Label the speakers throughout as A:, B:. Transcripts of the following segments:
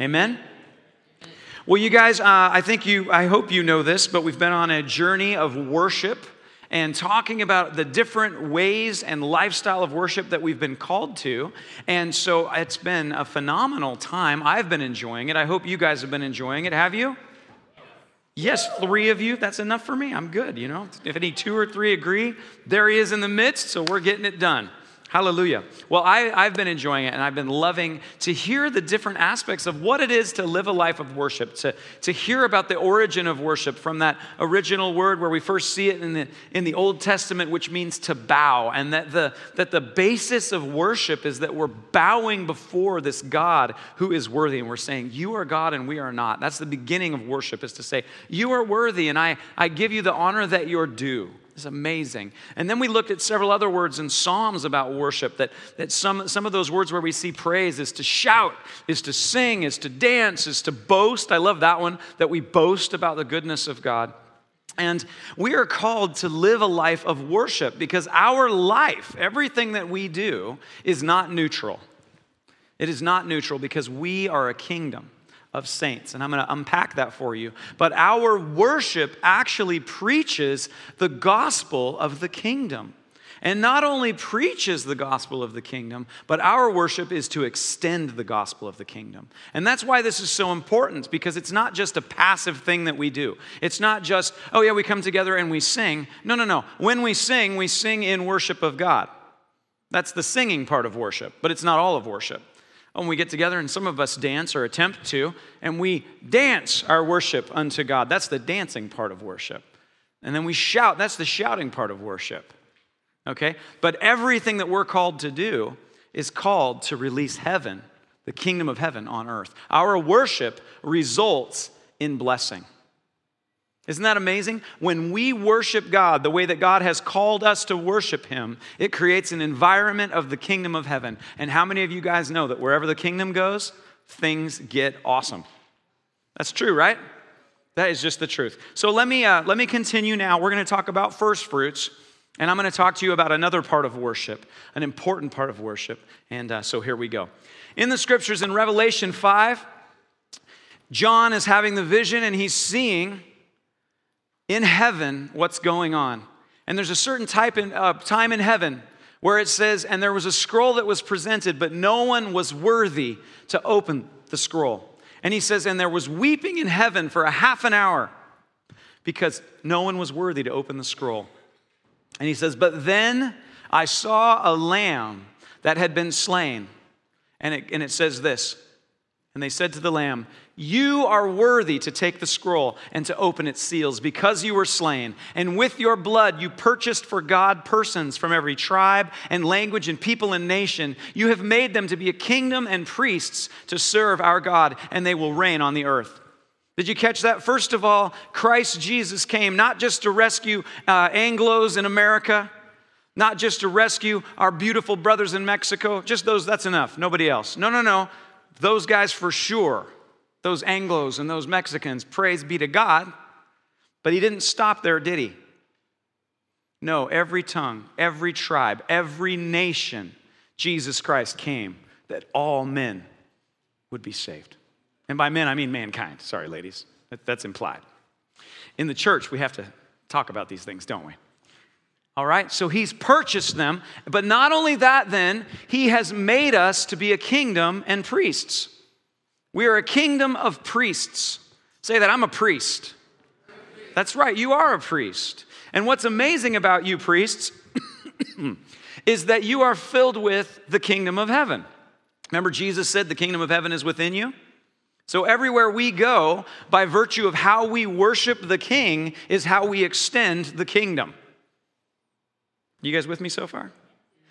A: Amen? Well, you guys, uh, I think you, I hope you know this, but we've been on a journey of worship and talking about the different ways and lifestyle of worship that we've been called to. And so it's been a phenomenal time. I've been enjoying it. I hope you guys have been enjoying it. Have you? Yes, three of you, that's enough for me. I'm good, you know. If any two or three agree, there he is in the midst, so we're getting it done. Hallelujah. Well, I, I've been enjoying it and I've been loving to hear the different aspects of what it is to live a life of worship, to, to hear about the origin of worship from that original word where we first see it in the, in the Old Testament, which means to bow, and that the, that the basis of worship is that we're bowing before this God who is worthy. And we're saying, You are God and we are not. That's the beginning of worship, is to say, You are worthy and I, I give you the honor that you're due. It's amazing. And then we looked at several other words in Psalms about worship that, that some, some of those words where we see praise is to shout, is to sing, is to dance, is to boast. I love that one, that we boast about the goodness of God. And we are called to live a life of worship because our life, everything that we do, is not neutral. It is not neutral because we are a kingdom of saints. And I'm going to unpack that for you. But our worship actually preaches the gospel of the kingdom. And not only preaches the gospel of the kingdom, but our worship is to extend the gospel of the kingdom. And that's why this is so important, because it's not just a passive thing that we do. It's not just, oh, yeah, we come together and we sing. No, no, no. When we sing, we sing in worship of God. That's the singing part of worship, but it's not all of worship when we get together, and some of us dance or attempt to, and we dance our worship unto God. That's the dancing part of worship. And then we shout, that's the shouting part of worship. Okay? But everything that we're called to do is called to release heaven, the kingdom of heaven on earth. Our worship results in blessing. Isn't that amazing? When we worship God the way that God has called us to worship Him, it creates an environment of the kingdom of heaven. And how many of you guys know that wherever the kingdom goes, things get awesome? That's true, right? That is just the truth. So let me, uh, let me continue now. We're going to talk about first fruits, and I'm going to talk to you about another part of worship, an important part of worship. And uh, so here we go. In the scriptures in Revelation 5, John is having the vision and he's seeing in heaven what's going on. And there's a certain type in, uh, time in heaven where it says, and there was a scroll that was presented, but no one was worthy to open the scroll. And he says, and there was weeping in heaven for a half an hour because no one was worthy to open the scroll. And he says, but then I saw a lamb that had been slain. And it, and it says this, and they said to the lamb, you are worthy to take the scroll and to open its seals because you were slain. And with your blood you purchased for God persons from every tribe and language and people and nation. You have made them to be a kingdom and priests to serve our God, and they will reign on the earth. Did you catch that? First of all, Christ Jesus came not just to rescue uh, Anglos in America, not just to rescue our beautiful brothers in Mexico, just those, that's enough, nobody else. No, no, no. Those guys for sure those Anglos and those Mexicans, praise be to God. But he didn't stop there, did he? No, every tongue, every tribe, every nation, Jesus Christ came that all men would be saved. And by men, I mean mankind. Sorry, ladies, that's implied. In the church, we have to talk about these things, don't we? All right, so he's purchased them, but not only that, then, he has made us to be a kingdom and priests. We are a kingdom of priests. Say that I'm a priest. That's right, you are a priest. And what's amazing about you, priests, is that you are filled with the kingdom of heaven. Remember, Jesus said, The kingdom of heaven is within you? So, everywhere we go, by virtue of how we worship the king, is how we extend the kingdom. You guys with me so far?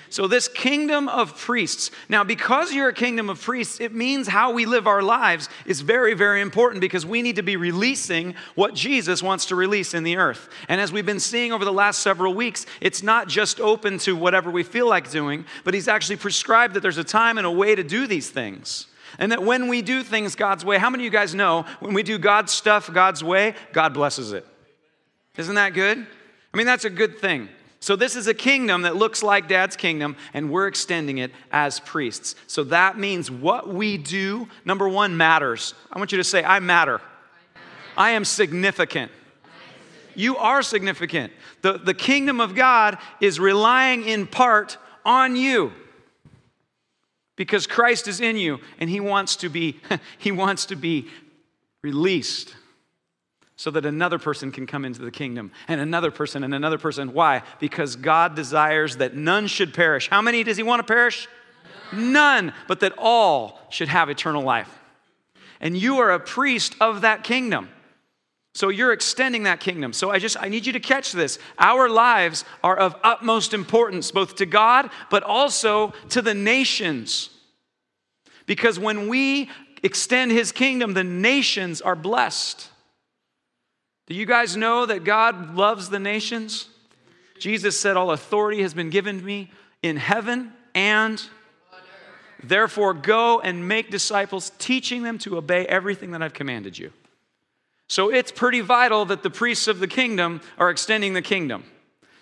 A: So, this kingdom of priests. Now, because you're a kingdom of priests, it means how we live our lives is very, very important because we need to be releasing what Jesus wants to release in the earth. And as we've been seeing over the last several weeks, it's not just open to whatever we feel like doing, but He's actually prescribed that there's a time and a way to do these things. And that when we do things God's way, how many of you guys know when we do God's stuff God's way, God blesses it? Isn't that good? I mean, that's a good thing. So, this is a kingdom that looks like dad's kingdom, and we're extending it as priests. So, that means what we do, number one, matters. I want you to say, I matter. I am significant. You are significant. The, the kingdom of God is relying in part on you because Christ is in you and he wants to be he wants to be released so that another person can come into the kingdom and another person and another person. Why? Because God desires that none should perish. How many does He want to perish? None, but that all should have eternal life. And you are a priest of that kingdom. So you're extending that kingdom. So I just I need you to catch this. Our lives are of utmost importance both to God but also to the nations. Because when we extend his kingdom, the nations are blessed. Do you guys know that God loves the nations? Jesus said, All authority has been given to me in heaven and therefore go and make disciples, teaching them to obey everything that I've commanded you. So it's pretty vital that the priests of the kingdom are extending the kingdom.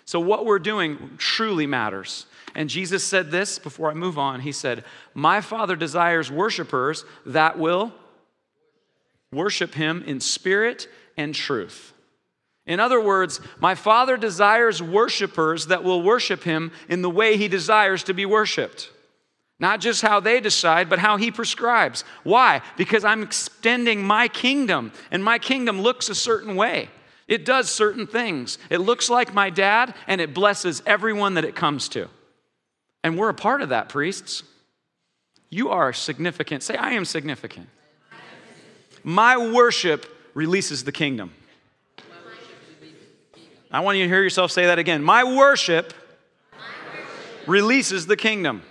A: So what we're doing truly matters. And Jesus said this before I move on. He said, My Father desires worshipers that will worship him in spirit and truth. In other words, my Father desires worshipers that will worship Him in the way He desires to be worshiped. Not just how they decide, but how He prescribes. Why? Because I'm extending my kingdom, and my kingdom looks a certain way. It does certain things. It looks like my dad, and it blesses everyone that it comes to. And we're a part of that, priests. You are significant. Say, I am significant. My worship releases the kingdom. I want you to hear yourself say that again. My worship, releases the kingdom.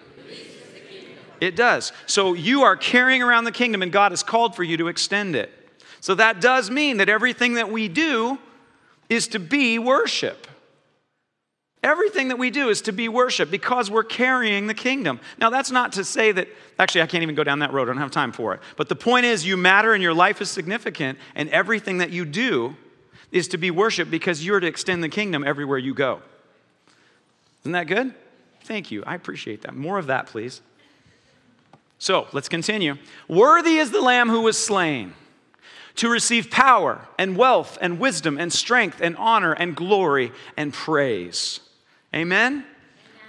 A: It does. So you are carrying around the kingdom, and God has called for you to extend it. So that does mean that everything that we do is to be worship. Everything that we do is to be worship because we're carrying the kingdom. Now, that's not to say that, actually, I can't even go down that road. I don't have time for it. But the point is, you matter and your life is significant, and everything that you do is to be worshiped because you're to extend the kingdom everywhere you go. Isn't that good? Thank you. I appreciate that. More of that, please. So let's continue. Worthy is the Lamb who was slain to receive power and wealth and wisdom and strength and honor and glory and praise. Amen? Amen.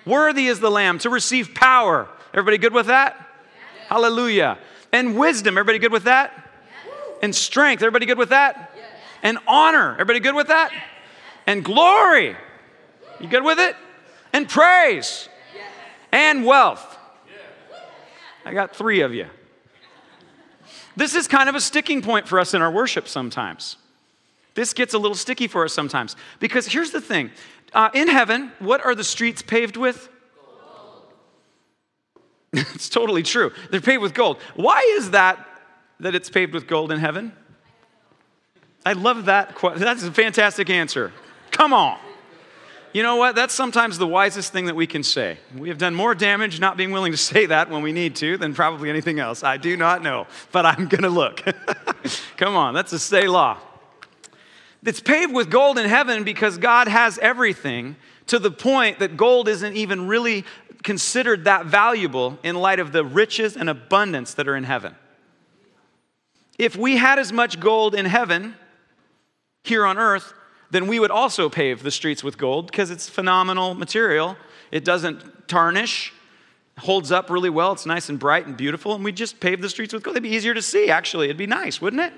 A: Worthy is the Lamb to receive power. Everybody good with that? Yes. Hallelujah. And wisdom. Everybody good with that? Yes. And strength. Everybody good with that? Yes. And honor. Everybody good with that? And glory. You good with it? And praise. And wealth. I got three of you. This is kind of a sticking point for us in our worship sometimes. This gets a little sticky for us sometimes. Because here's the thing uh, in heaven, what are the streets paved with? Gold. It's totally true. They're paved with gold. Why is that that it's paved with gold in heaven? I love that. That's a fantastic answer. Come on. You know what? That's sometimes the wisest thing that we can say. We have done more damage not being willing to say that when we need to than probably anything else. I do not know, but I'm going to look. Come on, that's a Selah. It's paved with gold in heaven because God has everything to the point that gold isn't even really considered that valuable in light of the riches and abundance that are in heaven. If we had as much gold in heaven here on earth, then we would also pave the streets with gold because it's phenomenal material. It doesn't tarnish, holds up really well. It's nice and bright and beautiful, and we just pave the streets with gold. It'd be easier to see, actually. It'd be nice, wouldn't it?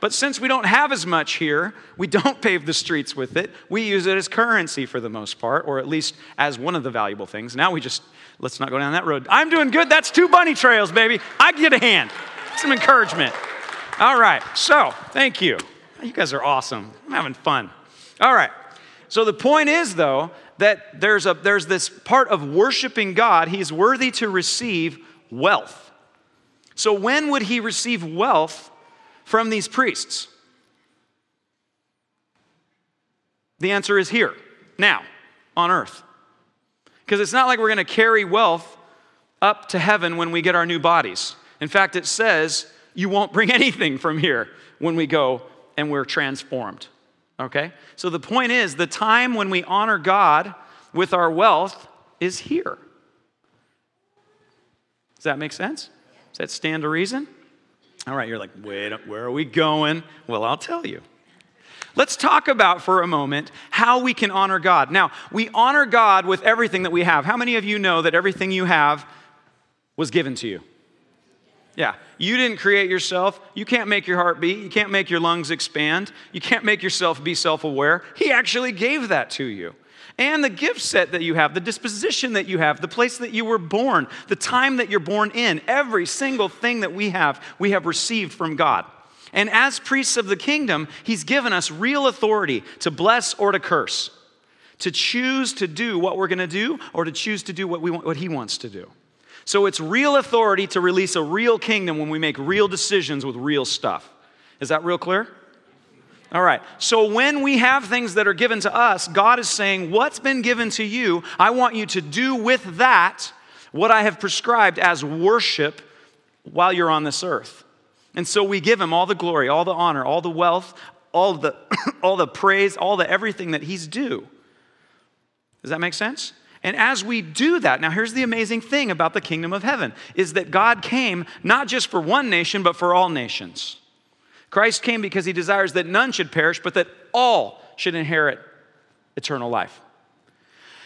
A: But since we don't have as much here, we don't pave the streets with it. We use it as currency for the most part, or at least as one of the valuable things. Now we just, let's not go down that road. I'm doing good. That's two bunny trails, baby. I get a hand. Some encouragement. All right. So, thank you. You guys are awesome. I'm having fun. All right. So the point is, though, that there's, a, there's this part of worshiping God. He's worthy to receive wealth. So when would he receive wealth from these priests? The answer is here, now, on earth. Because it's not like we're going to carry wealth up to heaven when we get our new bodies. In fact, it says you won't bring anything from here when we go and we're transformed. Okay? So the point is the time when we honor God with our wealth is here. Does that make sense? Does that stand to reason? All right, you're like, wait, where are we going? Well, I'll tell you. Let's talk about for a moment how we can honor God. Now, we honor God with everything that we have. How many of you know that everything you have was given to you? Yeah, you didn't create yourself. You can't make your heart beat. You can't make your lungs expand. You can't make yourself be self aware. He actually gave that to you and the gift set that you have, the disposition that you have, the place that you were born, the time that you're born in. Every single thing that we have, we have received from God. And as priests of the kingdom, He's given us real authority to bless or to curse, to choose to do what we're going to do or to choose to do what, we want, what He wants to do. So it's real authority to release a real kingdom when we make real decisions with real stuff. Is that real clear? All right. So when we have things that are given to us, God is saying, What's been given to you, I want you to do with that what I have prescribed as worship while you're on this earth. And so we give him all the glory, all the honor, all the wealth, all the, all the praise, all the everything that he's due. Does that make sense? And as we do that, now here's the amazing thing about the kingdom of heaven is that God came not just for one nation, but for all nations. Christ came because he desires that none should perish, but that all should inherit eternal life.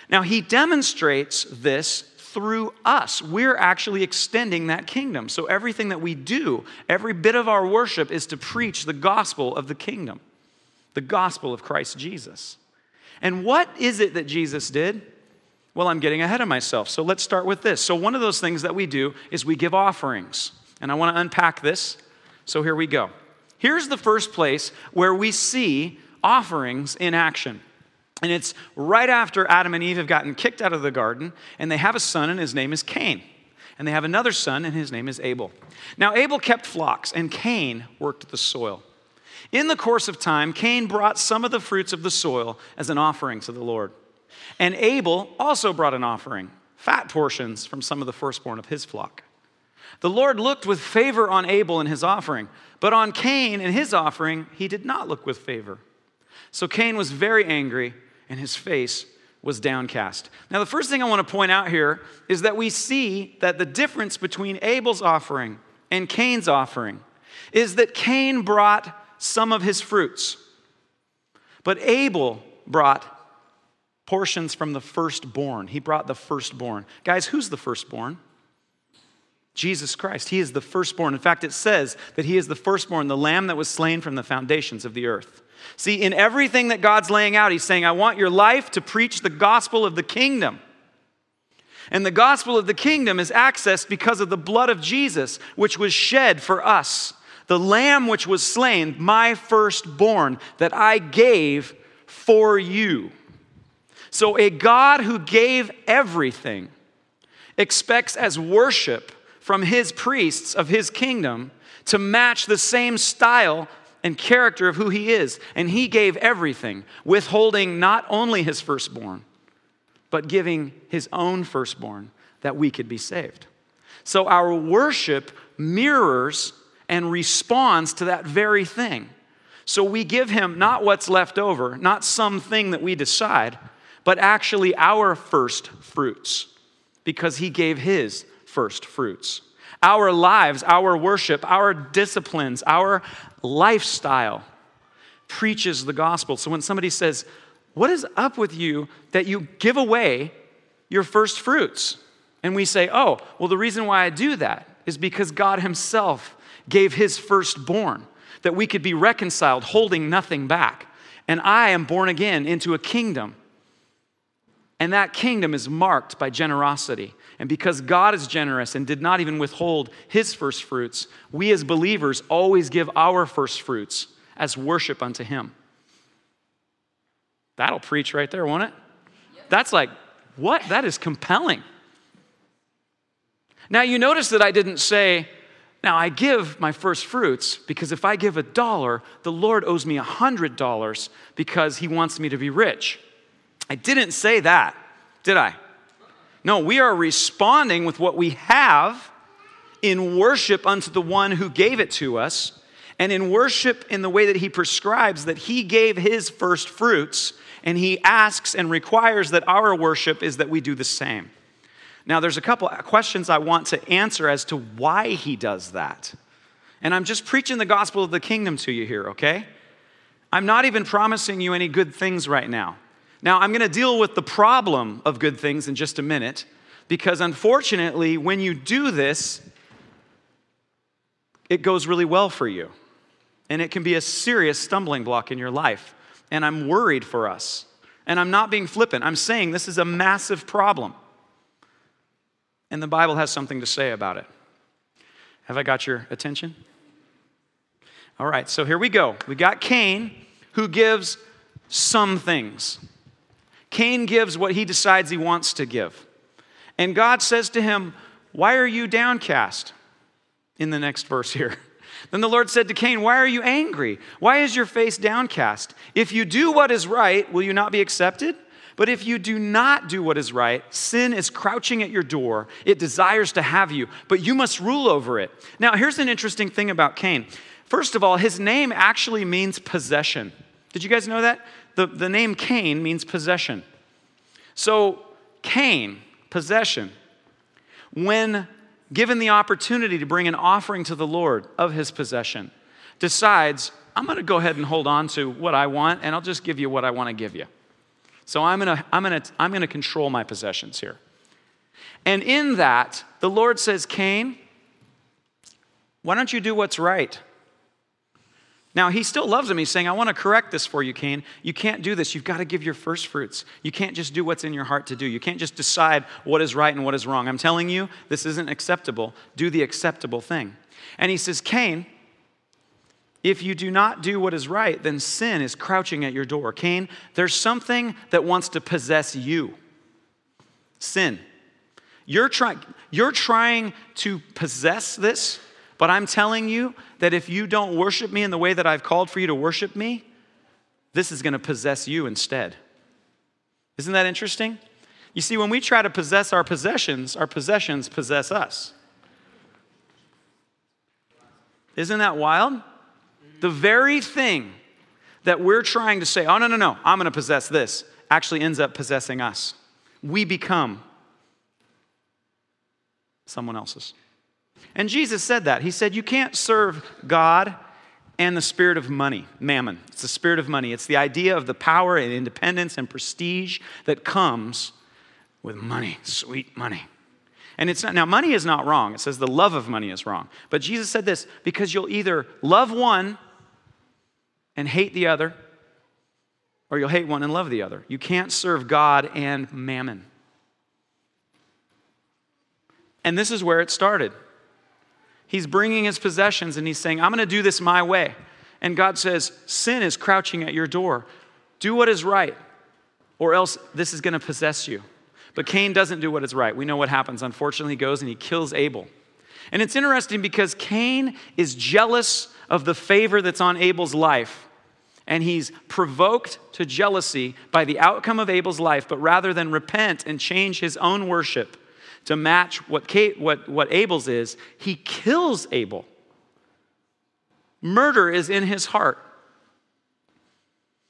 A: Now, he demonstrates this through us. We're actually extending that kingdom. So, everything that we do, every bit of our worship is to preach the gospel of the kingdom, the gospel of Christ Jesus. And what is it that Jesus did? Well, I'm getting ahead of myself. So, let's start with this. So, one of those things that we do is we give offerings. And I want to unpack this. So, here we go. Here's the first place where we see offerings in action. And it's right after Adam and Eve have gotten kicked out of the garden, and they have a son, and his name is Cain. And they have another son, and his name is Abel. Now, Abel kept flocks, and Cain worked the soil. In the course of time, Cain brought some of the fruits of the soil as an offering to the Lord. And Abel also brought an offering, fat portions from some of the firstborn of his flock. The Lord looked with favor on Abel and his offering, but on Cain and his offering, he did not look with favor. So Cain was very angry, and his face was downcast. Now, the first thing I want to point out here is that we see that the difference between Abel's offering and Cain's offering is that Cain brought some of his fruits, but Abel brought portions from the firstborn. He brought the firstborn. Guys, who's the firstborn? Jesus Christ. He is the firstborn. In fact, it says that he is the firstborn, the lamb that was slain from the foundations of the earth. See, in everything that God's laying out, he's saying, I want your life to preach the gospel of the kingdom. And the gospel of the kingdom is accessed because of the blood of Jesus, which was shed for us. The lamb which was slain, my firstborn, that I gave for you. So, a God who gave everything expects as worship from his priests of his kingdom to match the same style and character of who he is. And he gave everything, withholding not only his firstborn, but giving his own firstborn that we could be saved. So our worship mirrors and responds to that very thing. So we give him not what's left over, not something that we decide, but actually our first fruits, because he gave his first fruits. Our lives, our worship, our disciplines, our lifestyle preaches the gospel. So when somebody says, What is up with you that you give away your first fruits? And we say, Oh, well, the reason why I do that is because God Himself gave His firstborn that we could be reconciled, holding nothing back. And I am born again into a kingdom. And that kingdom is marked by generosity. And because God is generous and did not even withhold his first fruits, we as believers always give our first fruits as worship unto him. That'll preach right there, won't it? That's like, what? That is compelling. Now, you notice that I didn't say, now I give my first fruits because if I give a dollar, the Lord owes me a hundred dollars because he wants me to be rich. I didn't say that, did I? No, we are responding with what we have in worship unto the one who gave it to us. And in worship, in the way that he prescribes, that he gave his first fruits, and he asks and requires that our worship is that we do the same. Now, there's a couple questions I want to answer as to why he does that. And I'm just preaching the gospel of the kingdom to you here, okay? I'm not even promising you any good things right now. Now, I'm going to deal with the problem of good things in just a minute, because unfortunately, when you do this, it goes really well for you. And it can be a serious stumbling block in your life. And I'm worried for us. And I'm not being flippant. I'm saying this is a massive problem. And the Bible has something to say about it. Have I got your attention? All right, so here we go. We got Cain, who gives some things. Cain gives what he decides he wants to give. And God says to him, Why are you downcast? In the next verse here. Then the Lord said to Cain, Why are you angry? Why is your face downcast? If you do what is right, will you not be accepted? But if you do not do what is right, sin is crouching at your door. It desires to have you, but you must rule over it. Now, here's an interesting thing about Cain. First of all, his name actually means possession. Did you guys know that? The, the name Cain means possession. So, Cain, possession, when given the opportunity to bring an offering to the Lord of his possession, decides, I'm going to go ahead and hold on to what I want, and I'll just give you what I want to give you. So I'm going to, I'm going to, I'm going to control my possessions here. And in that, the Lord says, Cain, why don't you do what's right? Now, he still loves him. He's saying, I want to correct this for you, Cain. You can't do this. You've got to give your first fruits. You can't just do what's in your heart to do. You can't just decide what is right and what is wrong. I'm telling you, this isn't acceptable. Do the acceptable thing. And he says, Cain, if you do not do what is right, then sin is crouching at your door. Cain, there's something that wants to possess you sin. You're, try- you're trying to possess this but I'm telling you that if you don't worship me in the way that I've called for you to worship me, this is going to possess you instead. Isn't that interesting? You see, when we try to possess our possessions, our possessions possess us. Isn't that wild? The very thing that we're trying to say, oh, no, no, no, I'm going to possess this, actually ends up possessing us. We become someone else's. And Jesus said that. He said, You can't serve God and the spirit of money, mammon. It's the spirit of money. It's the idea of the power and independence and prestige that comes with money, sweet money. And it's not, now, money is not wrong. It says the love of money is wrong. But Jesus said this because you'll either love one and hate the other, or you'll hate one and love the other. You can't serve God and mammon. And this is where it started. He's bringing his possessions and he's saying, I'm going to do this my way. And God says, Sin is crouching at your door. Do what is right, or else this is going to possess you. But Cain doesn't do what is right. We know what happens. Unfortunately, he goes and he kills Abel. And it's interesting because Cain is jealous of the favor that's on Abel's life. And he's provoked to jealousy by the outcome of Abel's life, but rather than repent and change his own worship, to match what, Kate, what, what Abel's is, he kills Abel. Murder is in his heart.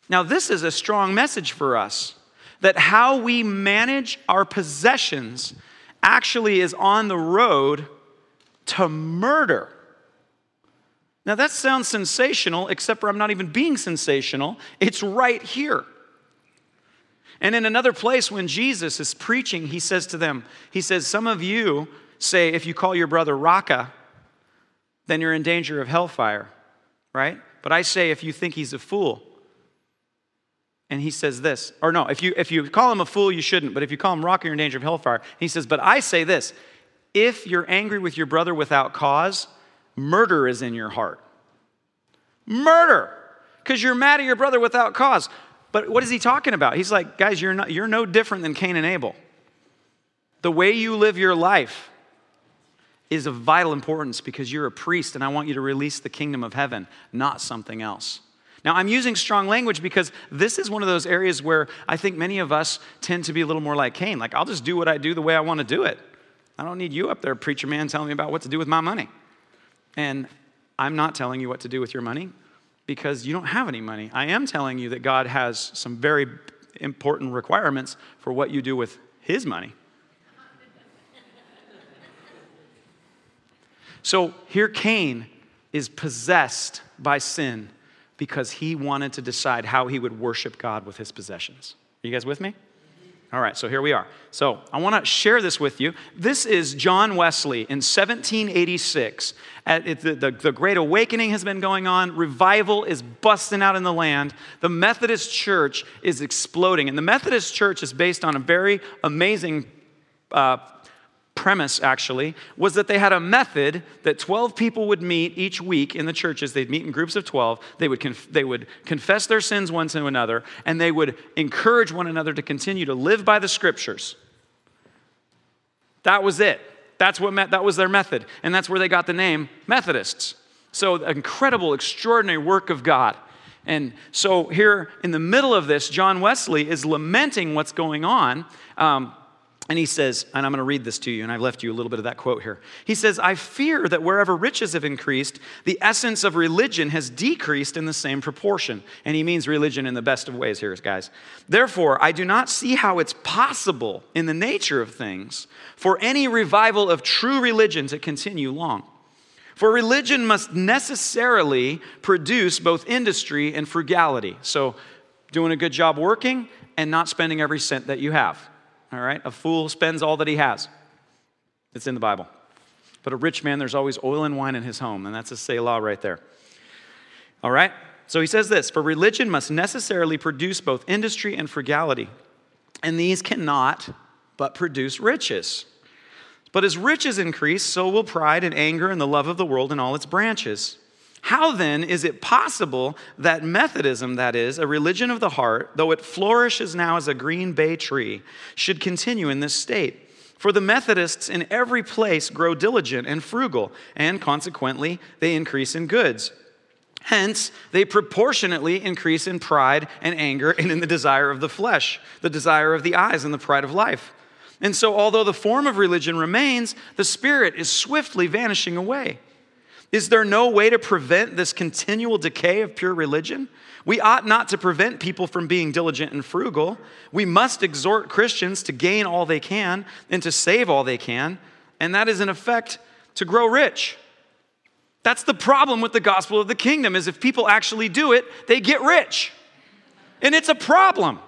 A: Now, this is a strong message for us that how we manage our possessions actually is on the road to murder. Now, that sounds sensational, except for I'm not even being sensational. It's right here. And in another place, when Jesus is preaching, he says to them, He says, Some of you say, if you call your brother Raca, then you're in danger of hellfire, right? But I say, if you think he's a fool, and he says this, or no, if you, if you call him a fool, you shouldn't, but if you call him Raca, you're in danger of hellfire. He says, But I say this if you're angry with your brother without cause, murder is in your heart. Murder! Because you're mad at your brother without cause. But what is he talking about? He's like, guys, you're, not, you're no different than Cain and Abel. The way you live your life is of vital importance because you're a priest and I want you to release the kingdom of heaven, not something else. Now, I'm using strong language because this is one of those areas where I think many of us tend to be a little more like Cain. Like, I'll just do what I do the way I want to do it. I don't need you up there, preacher man, telling me about what to do with my money. And I'm not telling you what to do with your money because you don't have any money. I am telling you that God has some very important requirements for what you do with His money. So here Cain is possessed by sin because he wanted to decide how he would worship God with his possessions. Are you guys with me? All right, so here we are. So I want to share this with you. This is John Wesley in 1786. At, the, the, the Great Awakening has been going on, revival is busting out in the land. The Methodist Church is exploding. And the Methodist Church is based on a very amazing uh, premise, actually, was that they had a method that 12 people would meet each week in the churches. They'd meet in groups of 12. They would, conf- they would confess their sins one to another, and they would encourage one another to continue to live by the scriptures. That was it. That's what met, that was their method. And that's where they got the name Methodists. So, incredible, extraordinary work of God. And so, here in the middle of this, John Wesley is lamenting what's going on. Um, and he says, and I'm going to read this to you, and I've left you a little bit of that quote here. He says, I fear that wherever riches have increased, the essence of religion has decreased in the same proportion. And he means religion in the best of ways here, guys. Therefore, I do not see how it's possible in the nature of things for any revival of true religion to continue long. For religion must necessarily produce both industry and frugality. So, doing a good job working and not spending every cent that you have. All right? A fool spends all that he has. It's in the Bible. But a rich man, there's always oil and wine in his home, and that's a Selah right there. All right? So he says this For religion must necessarily produce both industry and frugality, and these cannot but produce riches. But as riches increase, so will pride and anger and the love of the world and all its branches. How then is it possible that Methodism, that is, a religion of the heart, though it flourishes now as a green bay tree, should continue in this state? For the Methodists in every place grow diligent and frugal, and consequently, they increase in goods. Hence, they proportionately increase in pride and anger and in the desire of the flesh, the desire of the eyes, and the pride of life. And so, although the form of religion remains, the spirit is swiftly vanishing away. Is there no way to prevent this continual decay of pure religion? We ought not to prevent people from being diligent and frugal. We must exhort Christians to gain all they can and to save all they can, and that is in effect to grow rich. That's the problem with the gospel of the kingdom is if people actually do it, they get rich. And it's a problem.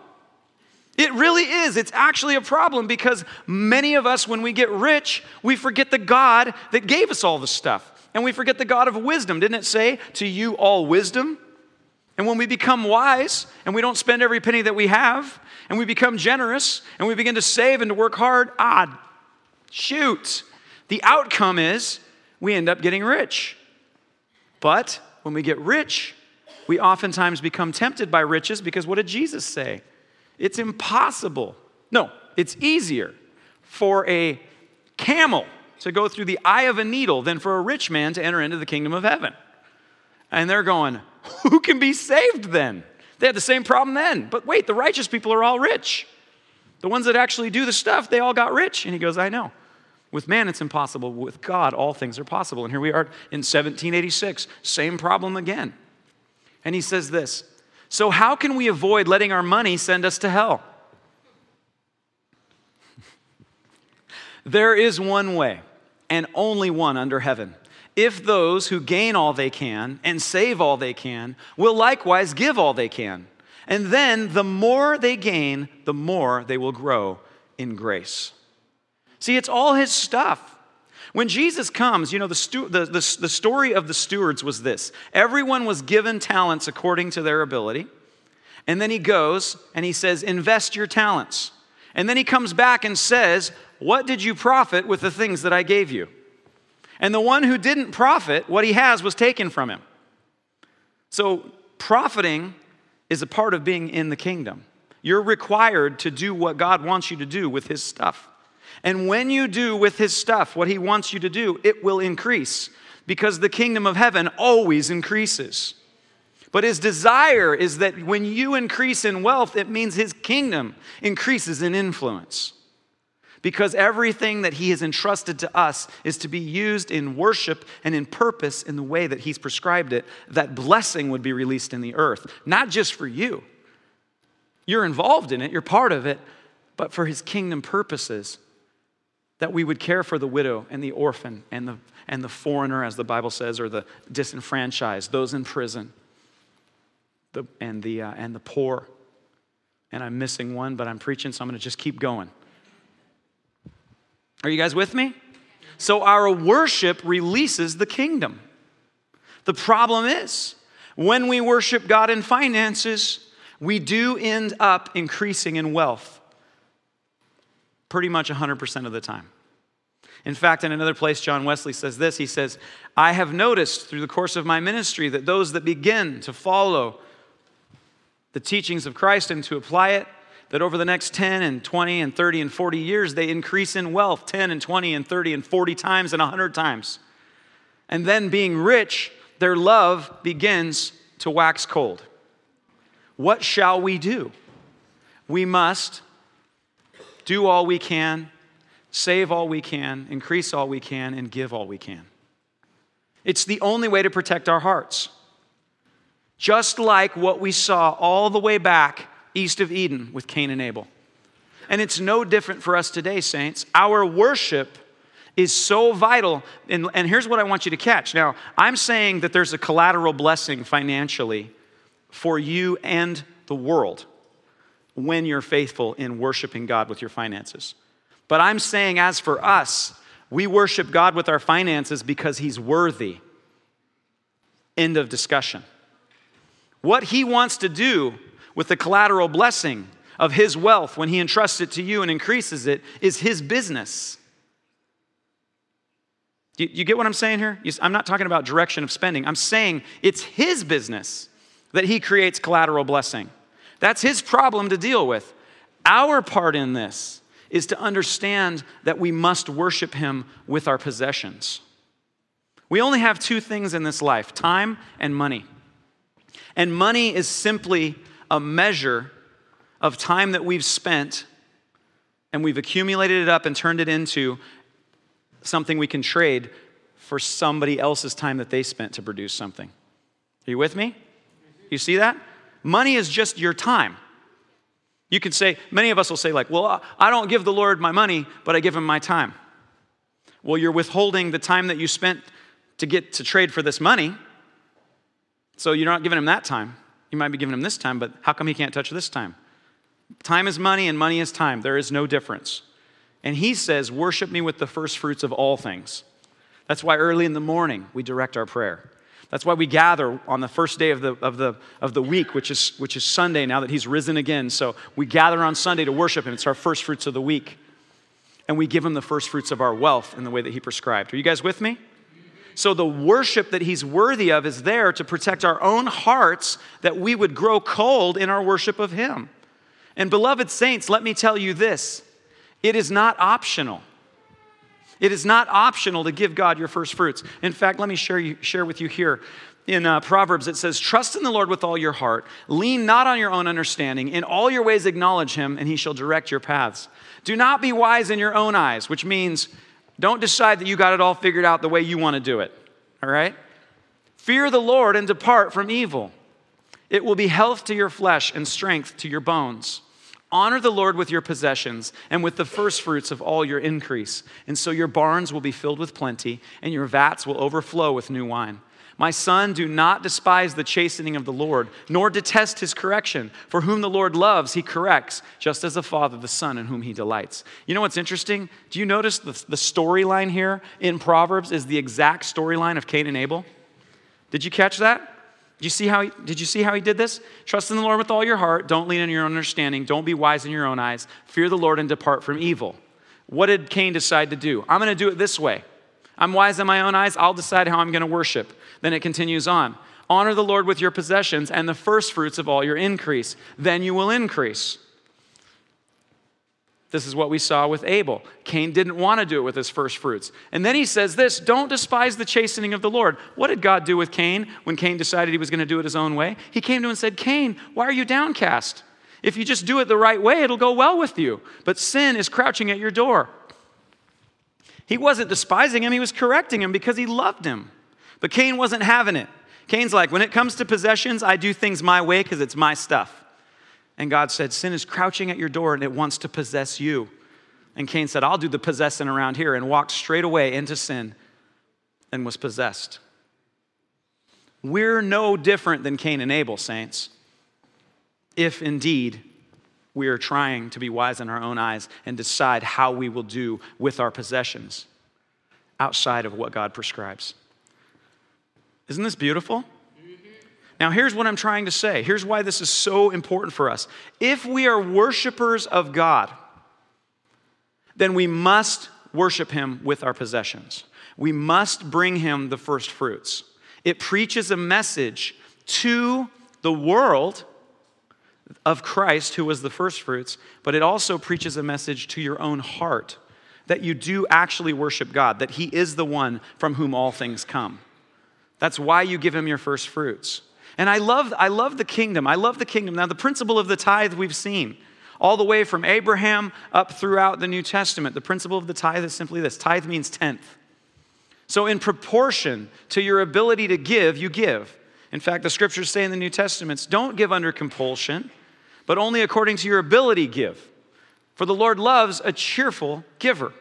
A: It really is. It's actually a problem because many of us, when we get rich, we forget the God that gave us all the stuff. And we forget the God of wisdom. Didn't it say, to you all wisdom? And when we become wise and we don't spend every penny that we have, and we become generous and we begin to save and to work hard, ah, shoot. The outcome is we end up getting rich. But when we get rich, we oftentimes become tempted by riches because what did Jesus say? It's impossible. No, it's easier for a camel to go through the eye of a needle than for a rich man to enter into the kingdom of heaven. And they're going, Who can be saved then? They had the same problem then. But wait, the righteous people are all rich. The ones that actually do the stuff, they all got rich. And he goes, I know. With man, it's impossible. With God, all things are possible. And here we are in 1786, same problem again. And he says this So, how can we avoid letting our money send us to hell? There is one way, and only one under heaven. If those who gain all they can and save all they can will likewise give all they can. And then the more they gain, the more they will grow in grace. See, it's all his stuff. When Jesus comes, you know, the, stu- the, the, the story of the stewards was this everyone was given talents according to their ability. And then he goes and he says, Invest your talents. And then he comes back and says, what did you profit with the things that I gave you? And the one who didn't profit, what he has was taken from him. So, profiting is a part of being in the kingdom. You're required to do what God wants you to do with his stuff. And when you do with his stuff what he wants you to do, it will increase because the kingdom of heaven always increases. But his desire is that when you increase in wealth, it means his kingdom increases in influence because everything that He has entrusted to us is to be used in worship and in purpose in the way that He's prescribed it, that blessing would be released in the earth, not just for you. You're involved in it, you're part of it, but for His kingdom purposes, that we would care for the widow and the orphan and the, and the foreigner, as the Bible says, or the disenfranchised, those in prison, the, and, the, uh, and the poor. And I'm missing one, but I'm preaching, so I'm going to just keep going. Are you guys with me? So our worship releases the kingdom. The problem is, when we worship God in finances, we do end up increasing in wealth pretty much 100% of the time. In fact, in another place, John Wesley says this He says, I have noticed through the course of my ministry that those that begin to follow the teachings of Christ and to apply it that over the next 10 and 20 and 30 and 40 years, they increase in wealth 10 and 20 and 30 and 40 times and 100 times. And then, being rich, their love begins to wax cold. What shall we do? We must do all we can, save all we can, increase all we can, and give all we can. It's the only way to protect our hearts. Just like what we saw all the way back east of Eden with Cain and Abel. And it's no different for us today, saints. Our worship is so vital. And, and here's what I want you to catch. Now, I'm saying that there's a collateral blessing financially for you and the world when you're faithful in worshiping God with your finances. But I'm saying, as for us, we worship God with our finances because He's worthy. End of discussion. What He wants to do with the collateral blessing of his wealth when he entrusts it to you and increases it is his business. You, you get what I'm saying here? You, I'm not talking about direction of spending. I'm saying it's his business that he creates collateral blessing. That's his problem to deal with. Our part in this is to understand that we must worship him with our possessions. We only have two things in this life time and money. And money is simply a measure of time that we've spent and we've accumulated it up and turned it into something we can trade for somebody else's time that they spent to produce something. Are you with me? You see that? Money is just your time. You can say, many of us will say, like, well, I don't give the Lord my money, but I give him my time. Well, you're withholding the time that you spent to get to trade for this money. So you're not giving him that time. You might be giving him this time, but how come he can't touch this time? Time is money and money is time. There is no difference. And he says, Worship me with the first fruits of all things. That's why early in the morning we direct our prayer. That's why we gather on the first day of the, of the, of the week, which is, which is Sunday now that he's risen again. So we gather on Sunday to worship him. It's our first fruits of the week. And we give him the first fruits of our wealth in the way that he prescribed. Are you guys with me? So the worship that he's worthy of is there to protect our own hearts that we would grow cold in our worship of him. And beloved saints, let me tell you this it is not optional. It is not optional to give God your first fruits. In fact, let me share, you, share with you here. In uh, Proverbs, it says, Trust in the Lord with all your heart. Lean not on your own understanding. In all your ways, acknowledge him, and he shall direct your paths. Do not be wise in your own eyes, which means don't decide that you got it all figured out the way you want to do it, all right? Fear the Lord and depart from evil. It will be health to your flesh and strength to your bones. Honor the Lord with your possessions and with the firstfruits of all your increase. And so your barns will be filled with plenty, and your vats will overflow with new wine. My son, do not despise the chastening of the Lord, nor detest his correction. For whom the Lord loves, he corrects, just as the father the son in whom he delights. You know what's interesting? Do you notice the, the storyline here in Proverbs is the exact storyline of Cain and Abel? Did you catch that? Did you see how he, did you see how he did this? Trust in the Lord with all your heart. Don't lean on your own understanding. Don't be wise in your own eyes. Fear the Lord and depart from evil. What did Cain decide to do? I'm going to do it this way. I'm wise in my own eyes. I'll decide how I'm going to worship. Then it continues on Honor the Lord with your possessions and the first fruits of all your increase. Then you will increase. This is what we saw with Abel. Cain didn't want to do it with his first fruits. And then he says this don't despise the chastening of the Lord. What did God do with Cain when Cain decided he was going to do it his own way? He came to him and said, Cain, why are you downcast? If you just do it the right way, it'll go well with you. But sin is crouching at your door. He wasn't despising him, he was correcting him because he loved him. But Cain wasn't having it. Cain's like, when it comes to possessions, I do things my way because it's my stuff. And God said, Sin is crouching at your door and it wants to possess you. And Cain said, I'll do the possessing around here, and walked straight away into sin and was possessed. We're no different than Cain and Abel, saints, if indeed we are trying to be wise in our own eyes and decide how we will do with our possessions outside of what God prescribes. Isn't this beautiful? Now, here's what I'm trying to say. Here's why this is so important for us. If we are worshipers of God, then we must worship Him with our possessions. We must bring Him the first fruits. It preaches a message to the world of Christ, who was the first fruits, but it also preaches a message to your own heart that you do actually worship God, that He is the one from whom all things come. That's why you give Him your first fruits. And I love, I love the kingdom. I love the kingdom. Now, the principle of the tithe we've seen all the way from Abraham up throughout the New Testament. The principle of the tithe is simply this tithe means tenth. So, in proportion to your ability to give, you give. In fact, the scriptures say in the New Testaments, don't give under compulsion, but only according to your ability give. For the Lord loves a cheerful giver.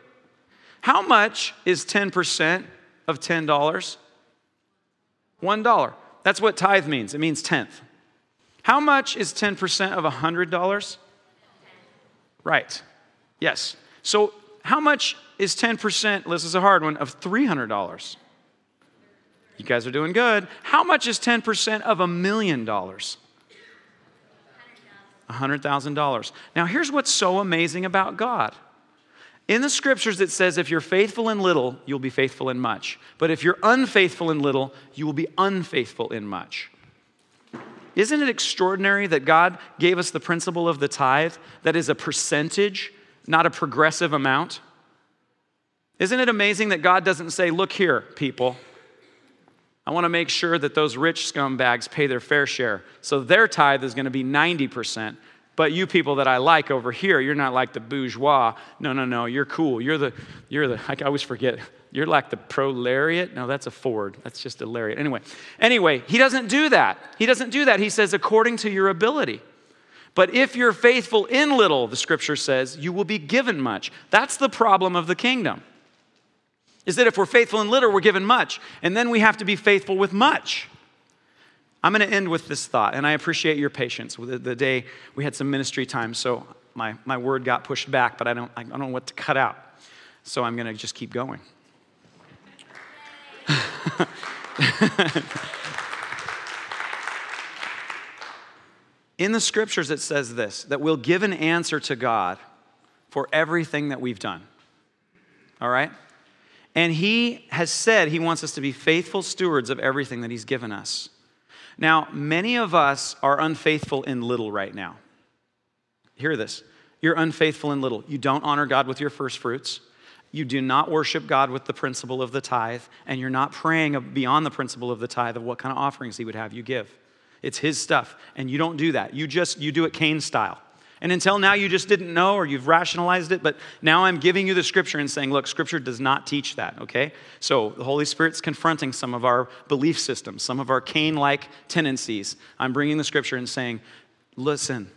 A: How much is 10% of $10? $1. That's what tithe means. It means tenth. How much is 10% of $100? Right. Yes. So, how much is 10%? This is a hard one of $300. You guys are doing good. How much is 10% of a million dollars? $100,000. Now, here's what's so amazing about God in the scriptures, it says, if you're faithful in little, you'll be faithful in much. But if you're unfaithful in little, you will be unfaithful in much. Isn't it extraordinary that God gave us the principle of the tithe that is a percentage, not a progressive amount? Isn't it amazing that God doesn't say, Look here, people, I want to make sure that those rich scumbags pay their fair share. So their tithe is going to be 90%. But you people that I like over here, you're not like the bourgeois. No, no, no, you're cool. You're the, you're the, I always forget. You're like the prolariat. No, that's a Ford. That's just a lariat. Anyway, anyway, he doesn't do that. He doesn't do that. He says, according to your ability. But if you're faithful in little, the scripture says, you will be given much. That's the problem of the kingdom. Is that if we're faithful in little, we're given much. And then we have to be faithful with much. I'm going to end with this thought, and I appreciate your patience. The, the day we had some ministry time, so my, my word got pushed back, but I don't, I don't know what to cut out. So I'm going to just keep going. In the scriptures, it says this that we'll give an answer to God for everything that we've done. All right? And He has said He wants us to be faithful stewards of everything that He's given us. Now, many of us are unfaithful in little right now. Hear this. You're unfaithful in little. You don't honor God with your first fruits. You do not worship God with the principle of the tithe, and you're not praying beyond the principle of the tithe of what kind of offerings He would have you give. It's His stuff, and you don't do that. You just you do it Cain style. And until now, you just didn't know or you've rationalized it, but now I'm giving you the scripture and saying, look, scripture does not teach that, okay? So the Holy Spirit's confronting some of our belief systems, some of our Cain like tendencies. I'm bringing the scripture and saying, listen,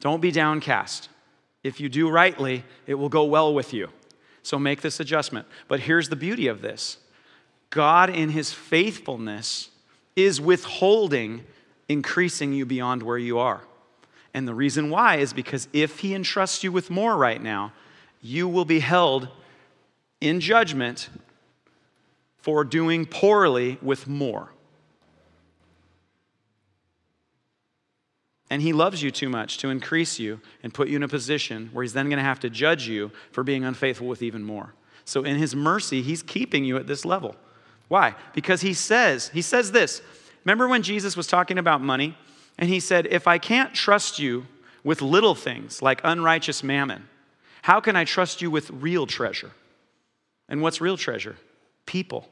A: don't be downcast. If you do rightly, it will go well with you. So make this adjustment. But here's the beauty of this God, in his faithfulness, is withholding increasing you beyond where you are. And the reason why is because if he entrusts you with more right now, you will be held in judgment for doing poorly with more. And he loves you too much to increase you and put you in a position where he's then going to have to judge you for being unfaithful with even more. So in his mercy, he's keeping you at this level. Why? Because he says, he says this. Remember when Jesus was talking about money? And he said, If I can't trust you with little things like unrighteous mammon, how can I trust you with real treasure? And what's real treasure? People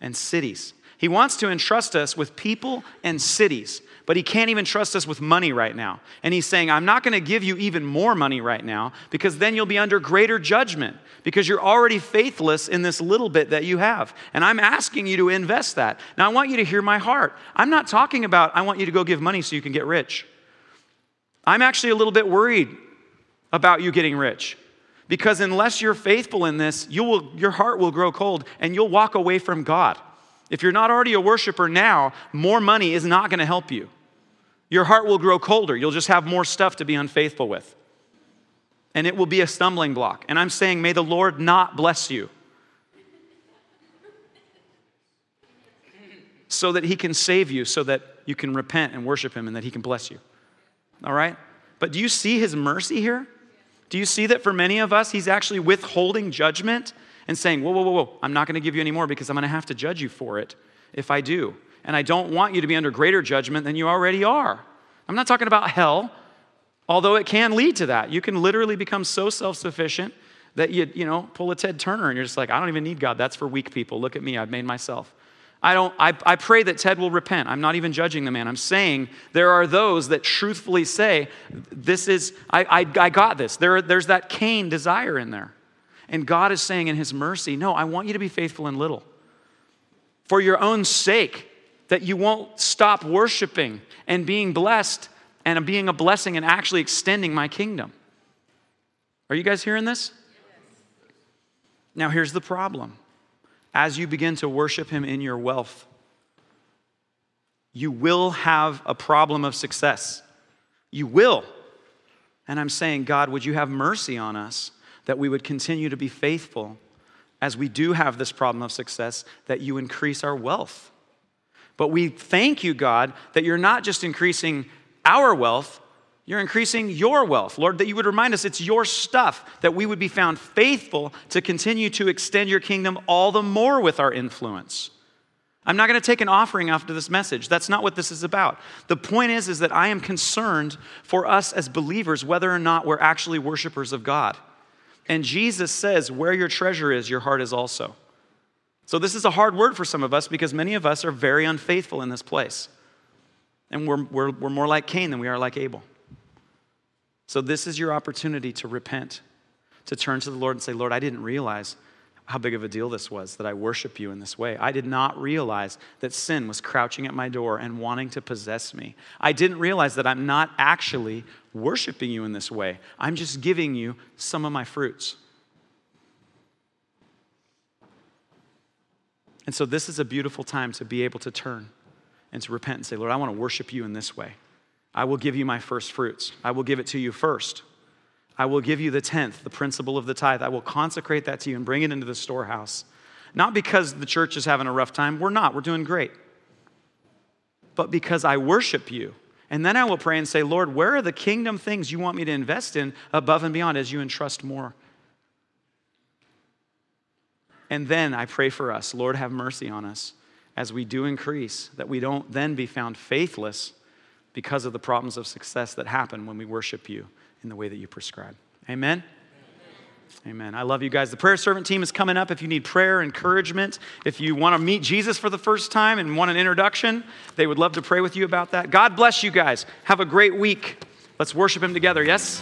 A: and cities. He wants to entrust us with people and cities, but He can't even trust us with money right now. And He's saying, I'm not going to give you even more money right now because then you'll be under greater judgment because you're already faithless in this little bit that you have. And I'm asking you to invest that. Now, I want you to hear my heart. I'm not talking about, I want you to go give money so you can get rich. I'm actually a little bit worried about you getting rich. Because unless you're faithful in this, you will, your heart will grow cold and you'll walk away from God. If you're not already a worshiper now, more money is not going to help you. Your heart will grow colder. You'll just have more stuff to be unfaithful with. And it will be a stumbling block. And I'm saying, may the Lord not bless you. So that he can save you, so that you can repent and worship him, and that he can bless you. All right? But do you see his mercy here? Do you see that for many of us, he's actually withholding judgment and saying, Whoa, whoa, whoa, whoa, I'm not going to give you any more because I'm going to have to judge you for it if I do. And I don't want you to be under greater judgment than you already are. I'm not talking about hell, although it can lead to that. You can literally become so self sufficient that you, you know, pull a Ted Turner and you're just like, I don't even need God. That's for weak people. Look at me. I've made myself. I don't, I, I pray that Ted will repent. I'm not even judging the man. I'm saying there are those that truthfully say, this is, I, I, I got this. There, there's that Cain desire in there. And God is saying in His mercy, No, I want you to be faithful in little. For your own sake, that you won't stop worshiping and being blessed and being a blessing and actually extending my kingdom. Are you guys hearing this? Now, here's the problem. As you begin to worship Him in your wealth, you will have a problem of success. You will. And I'm saying, God, would you have mercy on us that we would continue to be faithful as we do have this problem of success, that you increase our wealth. But we thank you, God, that you're not just increasing our wealth, you're increasing your wealth. Lord, that you would remind us it's your stuff, that we would be found faithful to continue to extend your kingdom all the more with our influence. I'm not going to take an offering after this message. That's not what this is about. The point is is that I am concerned for us as believers whether or not we're actually worshipers of God. And Jesus says, Where your treasure is, your heart is also. So, this is a hard word for some of us because many of us are very unfaithful in this place. And we're, we're, we're more like Cain than we are like Abel. So, this is your opportunity to repent, to turn to the Lord and say, Lord, I didn't realize how big of a deal this was that I worship you in this way. I did not realize that sin was crouching at my door and wanting to possess me. I didn't realize that I'm not actually worshiping you in this way. I'm just giving you some of my fruits. And so, this is a beautiful time to be able to turn and to repent and say, Lord, I want to worship you in this way. I will give you my first fruits, I will give it to you first. I will give you the tenth, the principle of the tithe. I will consecrate that to you and bring it into the storehouse. Not because the church is having a rough time. We're not. We're doing great. But because I worship you. And then I will pray and say, Lord, where are the kingdom things you want me to invest in above and beyond as you entrust more? And then I pray for us, Lord, have mercy on us as we do increase, that we don't then be found faithless because of the problems of success that happen when we worship you in the way that you prescribe. Amen? Amen. I love you guys. The prayer servant team is coming up. If you need prayer, encouragement, if you want to meet Jesus for the first time and want an introduction, they would love to pray with you about that. God bless you guys. Have a great week. Let's worship Him together, yes?